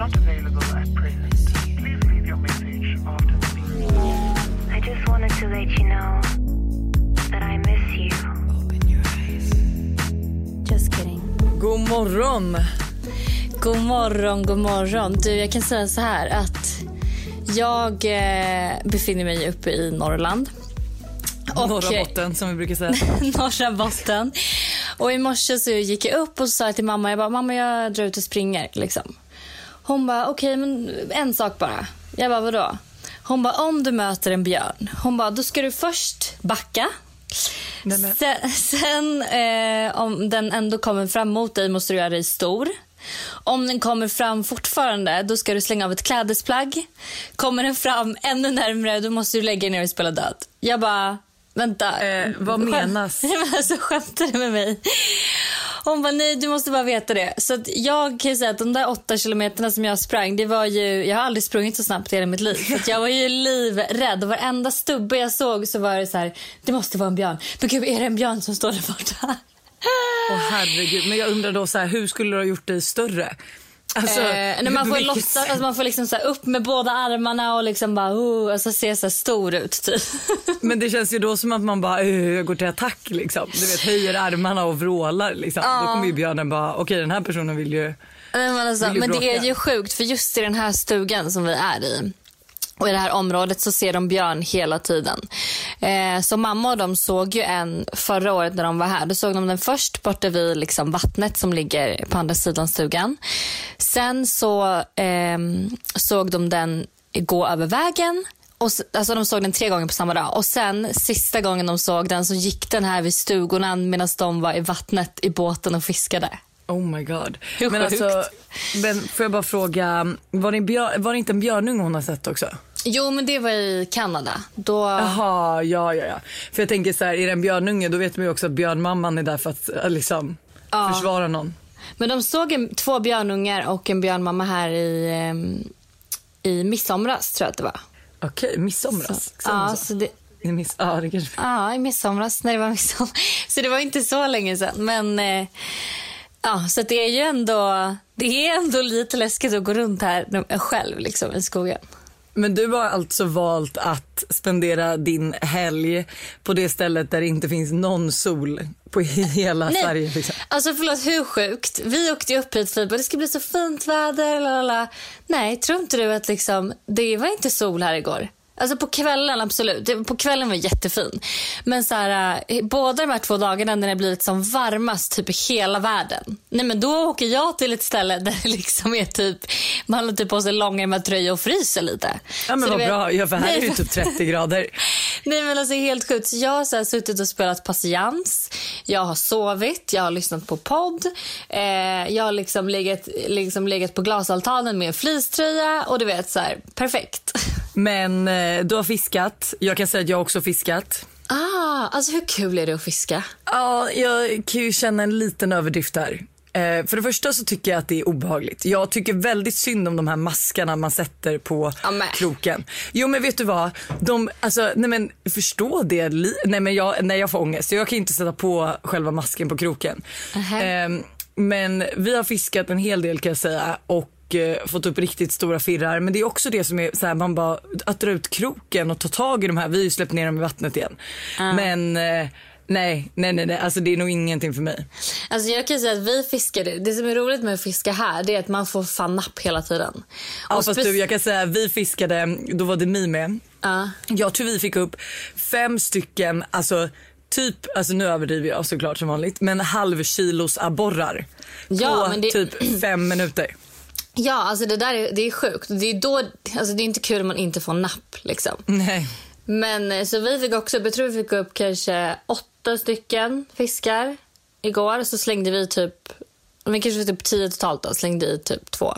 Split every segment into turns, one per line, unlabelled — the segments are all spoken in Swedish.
not available at present. Please leave your message after the beep.
I just wanted to let you know that I miss you. Just kidding.
God morgon!
God morgon, god morgon. Du, jag kan säga så här att jag eh, befinner mig uppe i Norrland. Och,
Norra botten som vi brukar säga.
norra botten. Och i morse så gick jag upp och så sa jag till mamma, jag bara, mamma jag drar ut och springer liksom. Hon bara, okej men en sak bara. Jag bara, vadå? Hon bara, om du möter en björn. Hon bara, då ska du först backa.
Nej, men-
Sen, sen eh, om den ändå kommer fram mot dig måste du göra dig stor. Om den kommer fram fortfarande, då ska du slänga av ett klädesplagg. Kommer den fram ännu närmre, då måste du lägga dig ner och spela död. Jag bara, vänta.
Eh, vad menas?
Alltså, skämtar du med mig? Hon bara, nej du måste bara veta det. Så att jag kan ju säga att de där åtta kilometerna som jag sprang, det var ju, jag har aldrig sprungit så snabbt i hela mitt liv. Så att jag var ju livrädd och varenda stubbe jag såg så var det så här, det måste vara en björn. Men gud, är det en björn som står där borta?
Åh oh, herregud. Men jag undrar då så här, hur skulle du ha gjort dig större? Alltså,
eh, nej, man får låtsas, alltså, man får liksom så upp med båda armarna och liksom bara, oh, alltså se så stor ut typ.
Men det känns ju då som att man bara "Eh, jag går till attack liksom. Du vet höjer armarna och vrålar liksom. Då kommer ju björnen bara okej den här personen vill ju
men, alltså,
Vill du
men det är ju sjukt för just i den här stugan som vi är i och i det här området så ser de björn hela tiden. Eh, så mamma och de såg ju en förra året när de var här. Då såg de den först borta vid liksom vattnet som ligger på andra sidan stugan. Sen så ehm, såg de den gå över vägen. Och, alltså de såg den tre gånger på samma dag. Och sen sista gången de såg den så gick den här vid stugorna medan de var i vattnet i båten och fiskade.
Oh my god.
Hur
men,
sjukt?
alltså, men får jag bara fråga, var det, en björn, var det inte en björnunge hon har sett också?
Jo, men det var i Kanada. Då...
Jaha, ja ja ja. För jag tänker så här, är det en björnunge då vet man ju också att björnmamman är där för att eh, liksom
Ja.
försvara någon.
Men de såg en, två björnungar och en björnmamma här i, ehm, i midsomras, tror jag att det var.
Okej, midsomras.
Så, ja, så det,
I miss, ja, det kanske...
ja, i midsomras, när det var midsommar. Så det var inte så länge sedan. Men eh, ja, så det är ju ändå, det är ändå lite läskigt att gå runt här själv liksom, i skogen.
Men du har alltså valt att spendera din helg på det stället där det inte finns någon sol på hela Sverige. Liksom.
Alltså förlåt, hur sjukt? Vi åkte upp hit för att det ska bli så fint väder. Lalala. Nej, tror inte du att liksom, det var inte sol här igår? Alltså på kvällen absolut. På kvällen var jättefin. Men så här, eh, båda de här två dagarna när det blivit som varmast typ i hela världen. Nej men då åker jag till ett ställe där det liksom är typ, man har typ på sig långärmad tröja och fryser lite.
Ja men
Så
vad
vet-
bra, ja, för här
Nej,
är det ju typ 30 grader.
Nej men alltså helt sjukt. Så jag har så här suttit och spelat patiens. Jag har sovit, jag har lyssnat på podd. Eh, jag har liksom legat, liksom legat på glasaltanen med en fleecetröja och du vet så här, perfekt.
Men eh, du har fiskat, jag kan säga att jag har också fiskat.
Ah, alltså hur kul är det att fiska?
Ja, jag kan ju känna en liten överdrift där. Eh, för det första så tycker jag att det är obehagligt. Jag tycker väldigt synd om de här maskarna man sätter på
Ja, men.
kroken. Jo men vet du vad? De, alltså, nej men förstå det. li- Nej men jag, nej, jag får ångest. Jag kan inte sätta på själva masken på kroken.
Nähä.
Eh, men vi har fiskat en hel del kan jag säga och eh, fått upp riktigt stora firrar. Men det är också det som är så här, man bara, att dra ut kroken och ta tag i de här. Vi har ju släppt ner dem i vattnet igen. Men eh, nej, nej, nej, nej, alltså det är nog ingenting för mig.
Alltså jag kan säga att vi fiskade, det som är roligt med att fiska här det är att man får fan napp hela tiden.
Ja,
Och
fast du, jag kan säga vi fiskade, då var det Mi med.
Ja.
Jag tror vi fick upp fem stycken, alltså typ, alltså nu överdriver jag såklart som vanligt, men halvkilos abborrar.
Ja,
på
det-
typ fem minuter.
Ja, alltså det där är, det är sjukt. Det är, då, alltså det är inte kul om man inte får napp. Liksom.
Nej.
Men eh, så vi fick också, jag tror vi fick upp kanske åtta stycken fiskar igår. Så slängde vi typ, vi kanske fick typ tio totalt då, slängde i typ två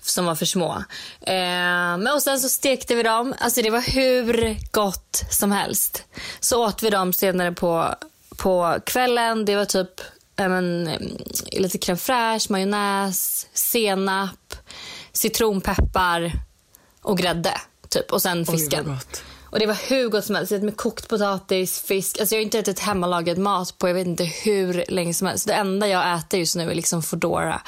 som var för små. Eh, men och sen så stekte vi dem, alltså det var hur gott som helst. Så åt vi dem senare på, på kvällen, det var typ eh, men, lite crème fraîche, majonnäs, senap, citronpeppar och grädde. Typ. Och sen
Oj,
fisken.
gott.
Och det var hur gott som helst. Med kokt potatis, fisk. Alltså jag har inte ätit hemmalagad mat på jag vet inte hur länge som helst. Det enda jag äter just nu är liksom Foodora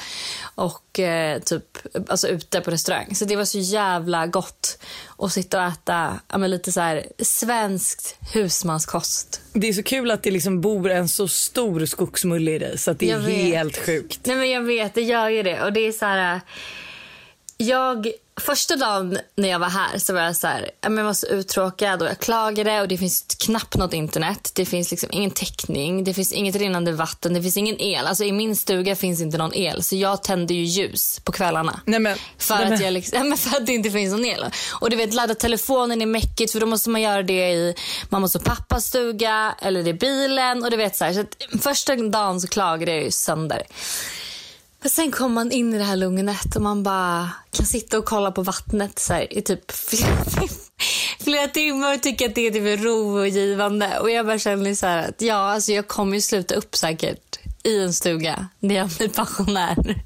och eh, typ alltså ute på restaurang. Så det var så jävla gott att sitta och äta ja, lite så här svenskt husmanskost.
Det är så kul att det liksom bor en så stor skogsmulle i dig så det är helt sjukt.
Nej men jag vet, det gör ju det. Och det är så här... äh, Jag, första dagen när jag var här så var jag så här, jag var så uttråkad och jag klagade och det finns knappt något internet. Det finns liksom ingen täckning, det finns inget rinnande vatten, det finns ingen el. Alltså i min stuga finns inte någon el så jag tände ju ljus på kvällarna.
Nej, men,
För,
nej,
att jag liksom, ja, men för att det inte finns någon el. Och du vet ladda telefonen är mäckigt för då måste man göra det i mammas och pappas stuga eller i bilen. Och du vet så här, så första dagen så klagade jag ju sönder. Men sen kommer man in i det här lugnet och man bara kan sitta och kolla på vattnet så här, i typ flera, flera timmar och tycka att det är typ rogivande. Och jag bara känner så här att ja, alltså jag kommer ju sluta upp säkert i en stuga när jag blir pensionär.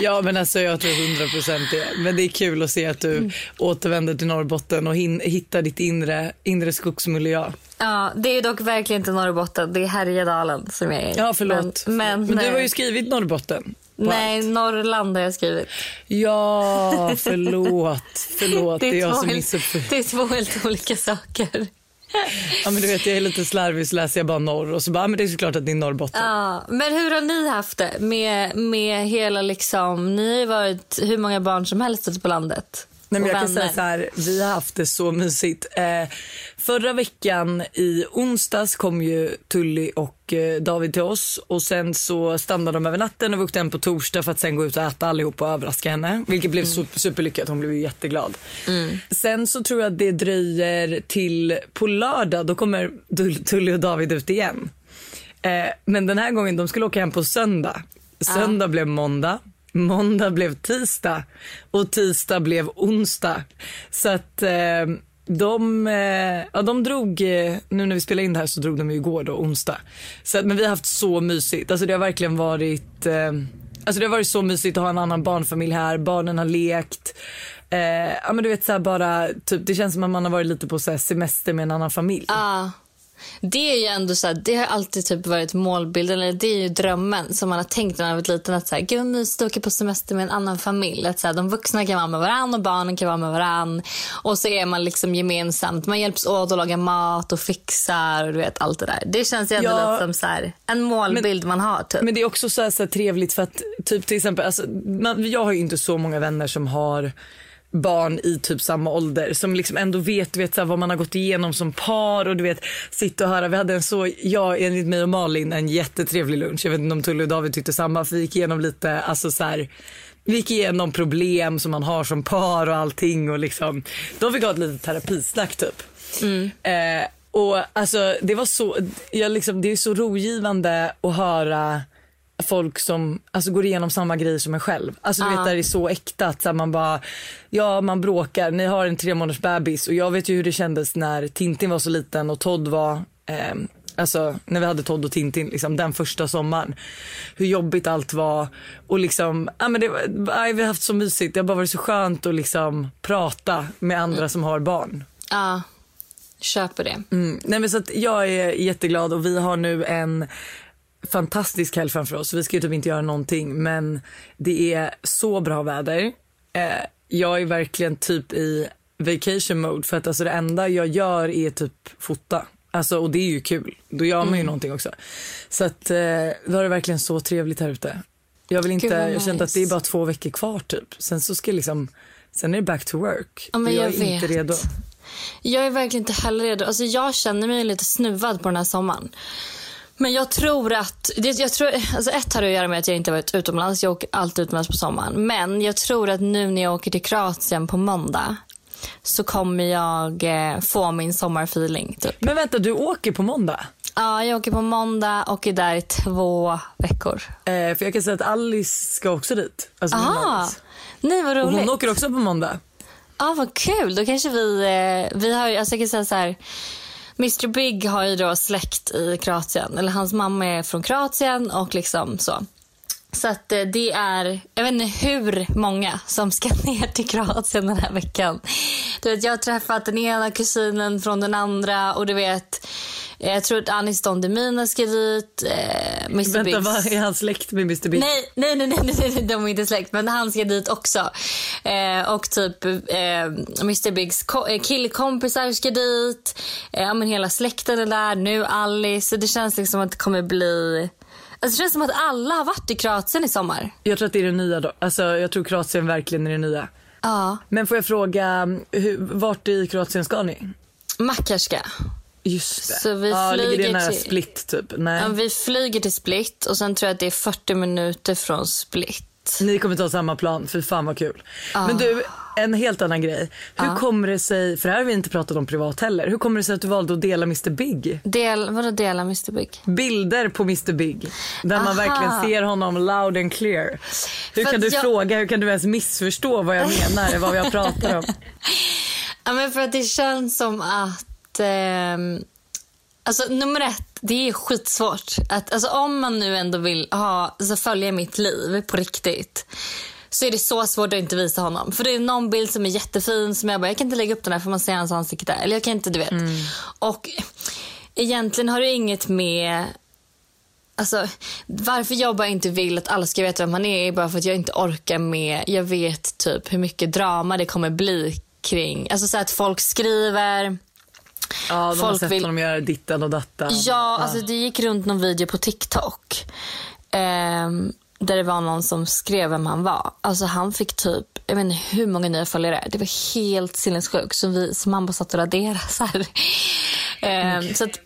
Ja men alltså jag tror 100% det. Men det är kul att se att du
Mm.
återvänder till Norrbotten och hittar ditt inre, inre skogsmiljö.
Ja, det är dock verkligen inte Norrbotten. Det är Härjedalen som jag är i.
Ja förlåt.
Men, men,
du har ju skrivit Norrbotten.
Nej,
allt.
Norrland har jag skrivit.
Ja förlåt. Förlåt det är jag
två
som
helt-
missuppfattade.
det är två helt olika saker.
Ja men du vet jag är lite slarvig så läser jag bara norr och så bara, "Ah, men det är såklart att det är Norrbotten.
Ja, men hur har ni haft det med, med hela liksom, ni har varit hur många barn som helst ute på landet.
Nej, men jag kan säga så här, vi har haft det så mysigt. Eh, förra veckan i onsdags kom ju Tully och eh, David till oss och sen så stannade de över natten och vi åkte hem på torsdag för att sen gå ut och äta allihop och överraska henne. Vilket blev super, superlyckat, hon blev ju jätteglad. Sen så tror jag att det dröjer till på lördag, då kommer Tull- Tully och David ut igen. Eh, men den här gången, de skulle åka hem på söndag. Söndag blev måndag. Måndag blev tisdag och tisdag blev onsdag. Så att eh, de, eh, ja, de drog, eh, nu när vi spelade in det här så drog de ju igår då, onsdag. Så, att- men vi har haft så mysigt. Alltså det har verkligen varit, eh, alltså det har varit så mysigt att ha en annan barnfamilj här. Barnen har lekt. Eh, ja men du vet så här bara, typ, det känns som att man har varit lite på så här semester med en annan familj.
Ja. Det är ju ändå så här, det har alltid typ varit målbilden, eller det är ju drömmen som man har tänkt när man varit liten. Att så här, gud vad mysigt att åka på semester med en annan familj. Att så här, de vuxna kan vara med varann och barnen kan vara med varann. Och så är man liksom gemensamt, man hjälps åt att laga mat och fixar och du vet allt det där. Det känns ju ändå
Ja.
lite som så här, en målbild man har typ.
Men det är också så så trevligt för att typ till exempel, alltså, man, jag har ju inte så många vänner som har barn i typ samma ålder som liksom ändå vet, du vet så här, vad man har gått igenom som par och du vet sitta och höra. Vi hade en så, jag enligt mig och Malin en jättetrevlig lunch. Jag vet inte om Tully och David tyckte samma för vi gick igenom lite, alltså så här, vi gick igenom problem som man har som par och allting och liksom, de fick ha ett litet terapisnack typ. Eh, och alltså det var så, jag liksom, det är så rogivande att höra folk som alltså, går igenom samma grejer som en själv. Alltså du vet där det är så äkta att så här, man bara, ja man bråkar, ni har en tre månaders bebis och jag vet ju hur det kändes när Tintin var så liten och Todd var eh, Alltså när vi hade Todd och Tintin liksom, den första sommaren. Hur jobbigt allt var. Och liksom, ja, men det, aj, vi har haft så mysigt. Det har bara varit så skönt att liksom prata med andra som har barn.
Ja, köper det.
Mm. Nej, men så att jag är jätteglad och vi har nu en fantastisk helg framför oss. Vi ska ju typ inte göra någonting men det är så bra väder. Eh, jag är verkligen typ i vacation mode för att alltså det enda jag gör är typ fota. Alltså, och det är ju kul. Då gör man ju någonting också. Så att eh, vi har det verkligen så trevligt här ute. Jag vill inte, jag kände att det är bara två veckor kvar typ. Sen så ska jag liksom, sen är det back to work.
Ja, men
jag,
jag
är inte
vet.
redo.
Jag är verkligen inte heller redo. Alltså, jag känner mig lite snuvad på den här sommaren. Men jag tror att, jag tror, alltså ett har att göra med att jag inte varit utomlands. Jag åker alltid utomlands på sommaren. Men jag tror att nu när jag åker till Kroatien på måndag så kommer jag eh, få min sommarfeeling. Typ.
Men vänta, du åker på måndag?
Ja, jag åker på måndag och är där i två veckor.
Eh, för jag kan säga att Alice ska också dit. Alltså
Aha, nej vad
Och
roligt.
hon åker också på måndag.
Ja, vad kul. Då kanske vi... Eh, vi har alltså jag kan säga så här. Mr Big har ju då släkt i Kroatien. Eller hans mamma är från Kroatien och liksom så. Så att eh, det är, jag vet inte hur många som ska ner till Kroatien den här veckan. Du vet, jag har träffat den ena kusinen från den andra och du vet, jag tror att Anis Don Demina ska dit, eh, Mr
Vänta,
Biggs.
vad är han släkt med Mr Big?
Nej, nej, nej, nej, nej, de är inte släkt. Men han ska dit också. Eh, och typ eh, Mr Bigs ko- eh, killkompisar ska dit. Eh, ja, men hela släkten är där. Nu Alice. Så det känns liksom att det kommer bli... Alltså, det känns som att alla har varit i Kroatien i sommar.
Jag tror att det är det nya då. Alltså, jag tror Kroatien verkligen är det nya.
Ja.
Men får jag fråga, hur, vart i Kroatien ska ni?
Makarska.
Just det.
Så vi
ja, ligger det
flyger
nära
till-
Split typ? Nej.
Ja, vi flyger till Split och sen tror jag att det är 40 minuter från Split.
Ni kommer ta samma plan, för fan vad kul. Men du, en helt annan grej. Hur kommer det sig, för här har vi inte pratat om privat heller. Hur kommer det sig att du valde att dela Mr Big?
Del, vadå dela Mr Big?
Bilder på Mr Big. Där man
Aha.
verkligen ser honom loud and clear. Hur
För
kan du
jag-
fråga, hur kan du ens missförstå vad jag menar, vad jag pratar om?
Ja, men för att det känns som att... ehm, alltså nummer ett, det är skitsvårt. Att, alltså, om man nu ändå vill ha, alltså, följa mitt liv på riktigt så är det så svårt att inte visa honom. För det är någon bild som är jättefin som jag bara, jag kan inte lägga upp den här för man ser hans ansikte. Eller jag kan inte, du vet. Och egentligen har det inget med Alltså, varför jag bara inte vill att alla ska veta vem han är är bara för att jag inte orkar med. Jag vet typ hur mycket drama det kommer bli kring. Alltså så att folk skriver.
Ja, de har
Folk
sett
vill-
honom göra dittan och dattan.
Ja, alltså det gick runt någon video på TikTok. ehm, där det var någon som skrev vem han var. Alltså han fick typ, jag vet inte hur många nya följare. Det var helt sinnessjukt. Som, vi, som han bara satt och raderade. Så, här. Ehm, så att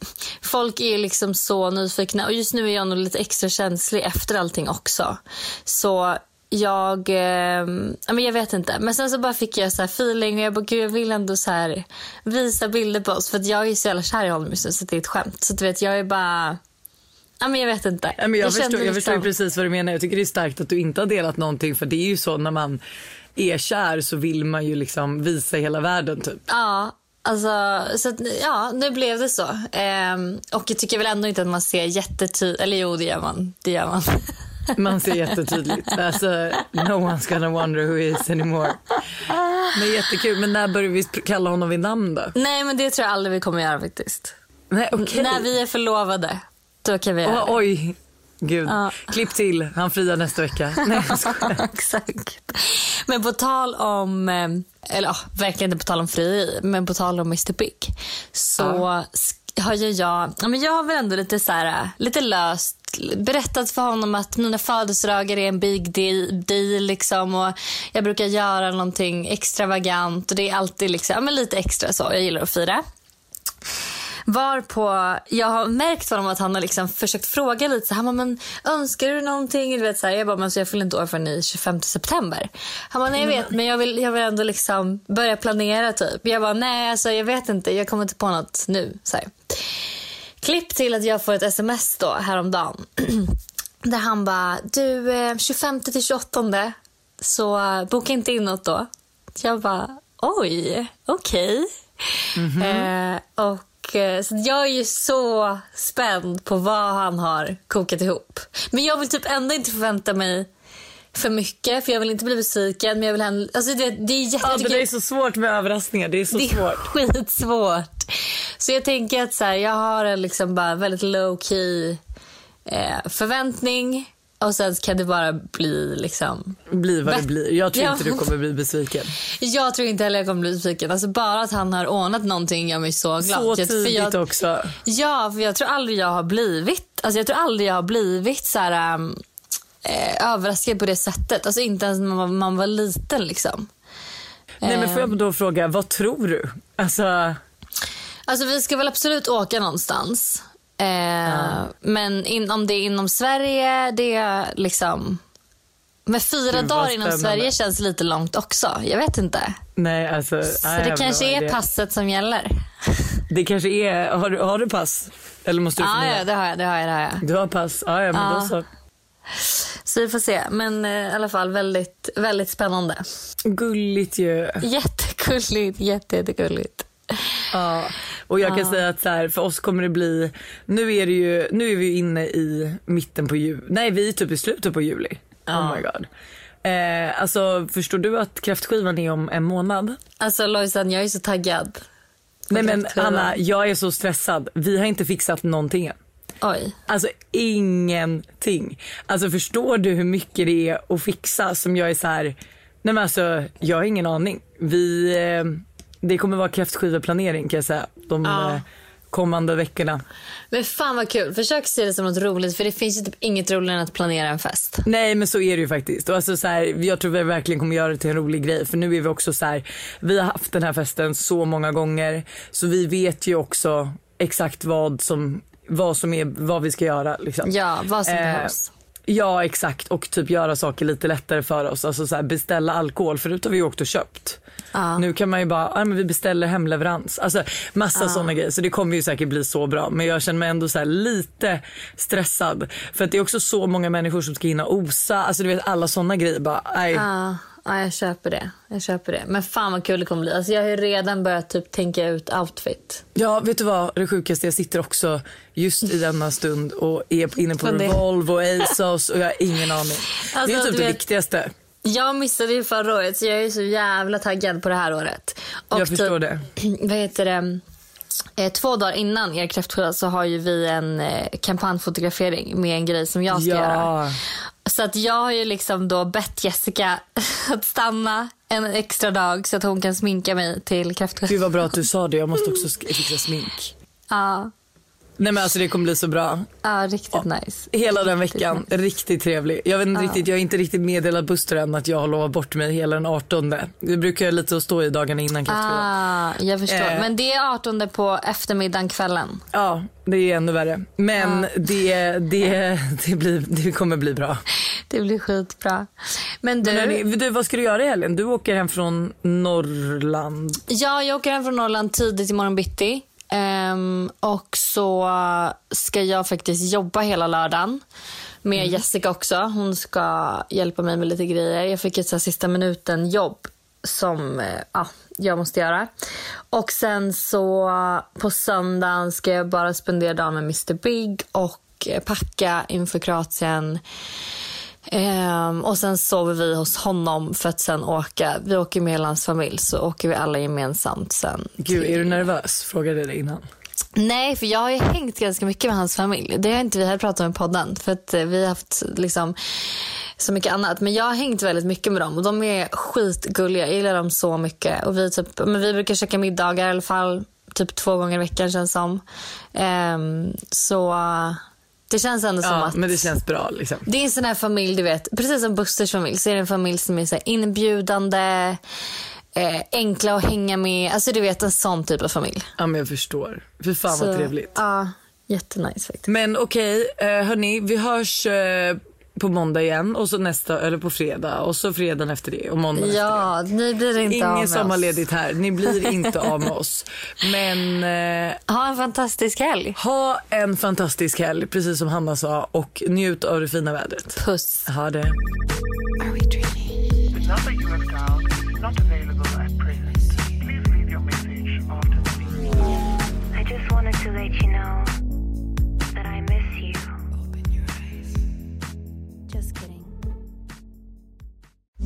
folk är liksom så nyfikna. Och just nu är jag nog lite extra känslig efter allting också. Så jag, ja, men jag vet inte. Men sen så bara fick jag så här feeling och jag bara, gud jag vill ändå så här visa bilder på oss. För att jag är så jävla kär i honom just nu så det är ett skämt. Så du vet, jag är bara, ja men jag vet inte.
Nej, men jag,
kände
förstår, jag förstår
liksom-
precis vad du menar. Jag tycker det är starkt att du inte har delat någonting för det är ju så när man är kär så vill man ju liksom visa hela världen typ.
Ja, alltså, så att, ja, nu blev det så. Ehm, och jag tycker väl ändå inte att man ser jättetydligt, eller jo det gör man. Det gör man.
Man ser jättetydligt. Alltså, no one's gonna wonder who he is anymore. Men jättekul. Men när börjar vi kalla honom vid namn då?
Nej men det tror jag aldrig vi kommer göra faktiskt.
Nej, okej.
När vi är förlovade, då kan vi göra
oj, gud.
Ja.
Klipp till, han friar nästa vecka. Nej.
Exakt. Men på tal om, eh, eller ja, verkligen inte på tal om frieri, men på tal om Mr Big. Så sk- har ju jag, ja, men jag har väl ändå lite så här, lite löst berättat för honom att mina födelsedagar är en big deal, deal liksom och jag brukar göra någonting extravagant och det är alltid liksom, ja, men lite extra så. Jag gillar att fira. Varpå jag har märkt på honom att han har liksom försökt fråga lite. Så här, bara, men önskar du någonting? Du vet, så här, jag bara, men så jag fyller inte år förrän i 25 september. Han bara, nej jag vet men jag vill, jag vill ändå liksom börja planera typ. Jag bara, nej alltså jag vet inte. Jag kommer inte på något nu. Så här. Klipp till att jag får ett sms då häromdagen. Där han bara, du eh, 25 till 28 så eh, boka inte in något då. Jag bara, oj, okej. Eh, och eh, så jag är ju så spänd på vad han har kokat ihop. Men jag vill typ ändå inte förvänta mig för mycket för jag vill inte bli besviken men jag vill ändå, alltså det, det är jätte,
Ja, men det är så svårt med överraskningar. Det är så
det är
svårt.
skitsvårt. Så jag tänker att så här, jag har en liksom bara väldigt low key eh, förväntning och sen kan det bara bli liksom...
Bli vad det blir. Jag tror
Ja.
inte du kommer bli besviken.
Jag tror inte heller jag kommer bli besviken. Alltså bara att han har ordnat någonting gör mig så glad.
Så
Jag-
tidigt
jag,
också.
Ja, för jag tror aldrig jag har blivit, alltså jag tror aldrig jag har blivit så här um, eh, överraskad på det sättet. Alltså inte ens när man, var- man var liten liksom.
Nej, men får jag då fråga, vad tror du? Alltså,
Alltså vi ska väl absolut åka någonstans. Eh, Men in, om det är inom Sverige, det är liksom... Men fyra
Gud,
dagar inom. Sverige känns lite långt också. Jag vet inte.
nej alltså.
Så det kanske är passet som gäller.
Det kanske är, har du, har du pass? Eller måste du förnya?
ja, det har jag. Det har jag, det har jag.
Du har pass? Ja, ja men
Ja.
då så.
Så vi får se. Men eh, i alla fall väldigt, väldigt spännande.
Gulligt ju.
Jättegulligt. Jätte, jättegulligt.
Ja. Och jag kan säga att så här, för oss kommer det bli, nu är det ju, nu är vi ju inne i mitten på juli, nej vi är typ i slutet på juli. Oh my god. Eh, alltså förstår du att kräftskivan är om en månad?
Alltså Lojsan, jag är så taggad.
Nej men. Hanna, jag är så stressad. Vi har inte fixat någonting än.
Oj.
Alltså ingenting. Alltså förstår du hur mycket det är att fixa som jag är så här. nej men alltså jag har ingen aning. Vi, eh, det kommer vara kräftskiveplanering kan jag säga de
Ja.
eh, kommande veckorna.
Men fan vad kul. Försök se det som något roligt för det finns ju typ inget roligare än att planera en fest.
Nej men så är det ju faktiskt. Och alltså så här, jag tror vi verkligen kommer göra det till en rolig grej. För nu är vi också så här, vi har haft den här festen så många gånger. Så vi vet ju också exakt vad som, vad som är, vad vi ska göra liksom.
Ja, vad som
Eh,
behövs.
Ja exakt och typ göra saker lite lättare för oss. Alltså så här, beställa alkohol förut har vi åkt och köpt.
Ja.
Nu kan man ju bara, ja, men vi beställer hemleverans. Alltså massa sådana grejer. Så det kommer ju säkert bli så bra. Men jag känner mig ändå så lite stressad. För att det är också så många människor som ska hinna osa. Alltså du vet alla sådana grejer bara, nej.
Ja, ja, jag köper det. Jag köper det. Men fan vad kul det kommer bli. Alltså jag har redan börjat typ tänka ut outfit.
Ja vet du vad det sjukaste jag sitter också just i denna stund och är inne på. Revolve och ASOS och jag har ingen aning. det är
Alltså,
typ det
vet-
viktigaste.
Jag missade ju förra året så jag är så jävla taggad på det här året. Och
Jag förstår
typ,
det.
Vad heter det? Eh, två dagar innan er kräftskiva så har ju vi en eh, kampanjfotografering med en grej som jag ska göra.
Ja.
Så att jag har ju liksom då bett Jessica att stanna en extra dag så att hon kan sminka mig till kräftskivan.
Gud vad bra att du sa det. Jag måste också fixa smink.
Ja,
Nej men alltså det kommer bli så bra.
ja, riktigt nice.
Hela den veckan, riktigt trevlig. Jag vet inte riktigt, jag har inte riktigt meddelat Buster än att jag har lovat bort mig hela den 18. Det brukar jag lite att stå i dagarna innan kräftskivan.
Ah, jag förstår.
Eh.
Men det är 18 på eftermiddagen, kvällen.
Ja, det är ännu värre. Men det, det, det, blir, det kommer bli bra.
Det blir skitbra. Men du,
Men hörni, du, vad ska du göra i helgen? Du åker hem från Norrland.
ja, jag åker hem från Norrland tidigt imorgon bitti. Ehm, och så ska jag faktiskt jobba hela lördagen med
Mm.
Jessica också. Hon ska hjälpa mig med lite grejer. Jag fick ett så sista minuten jobb som eh, ja, jag måste göra. Och sen så på söndagen ska jag bara spendera dagen med Mr Big och packa inför Kroatien. Ehm, och sen sover vi hos honom för att sen åka. Vi åker med hela hans familj så åker vi alla gemensamt sen.
Gud, är du nervös? Frågade jag dig innan.
Nej, för jag har ju hängt ganska mycket med hans familj. Det har inte vi här pratat om i podden. För att eh, vi har haft liksom så mycket annat. Men jag har hängt väldigt mycket med dem och de är skitgulliga. Jag gillar dem så mycket. Och vi, typ, men vi brukar käka middagar i alla fall. Typ två gånger i veckan känns som. Ehm, så det känns ändå som
Ja,
att
men det känns bra liksom.
det är en sån här familj, du vet, precis som Busters familj, så är det en familj som är så inbjudande, eh, enkla att hänga med. Alltså du vet en sån typ av familj.
Ja, men jag förstår. Fy fan
så,
vad trevligt.
Ja, jättenice faktiskt.
Men okej, eh, hörni, vi hörs eh, på måndag igen och så nästa, eller på fredag och så fredagen efter det och måndagen efter det.
Ja, ni blir inte av med
Ingen
oss.
sommarledigt här. Ni blir inte av med oss. Men eh,
Ha en fantastisk helg.
ha en fantastisk helg, precis som Hanna sa. Och njut av det fina vädret.
Puss.
Ha det.
I just wanted to let you know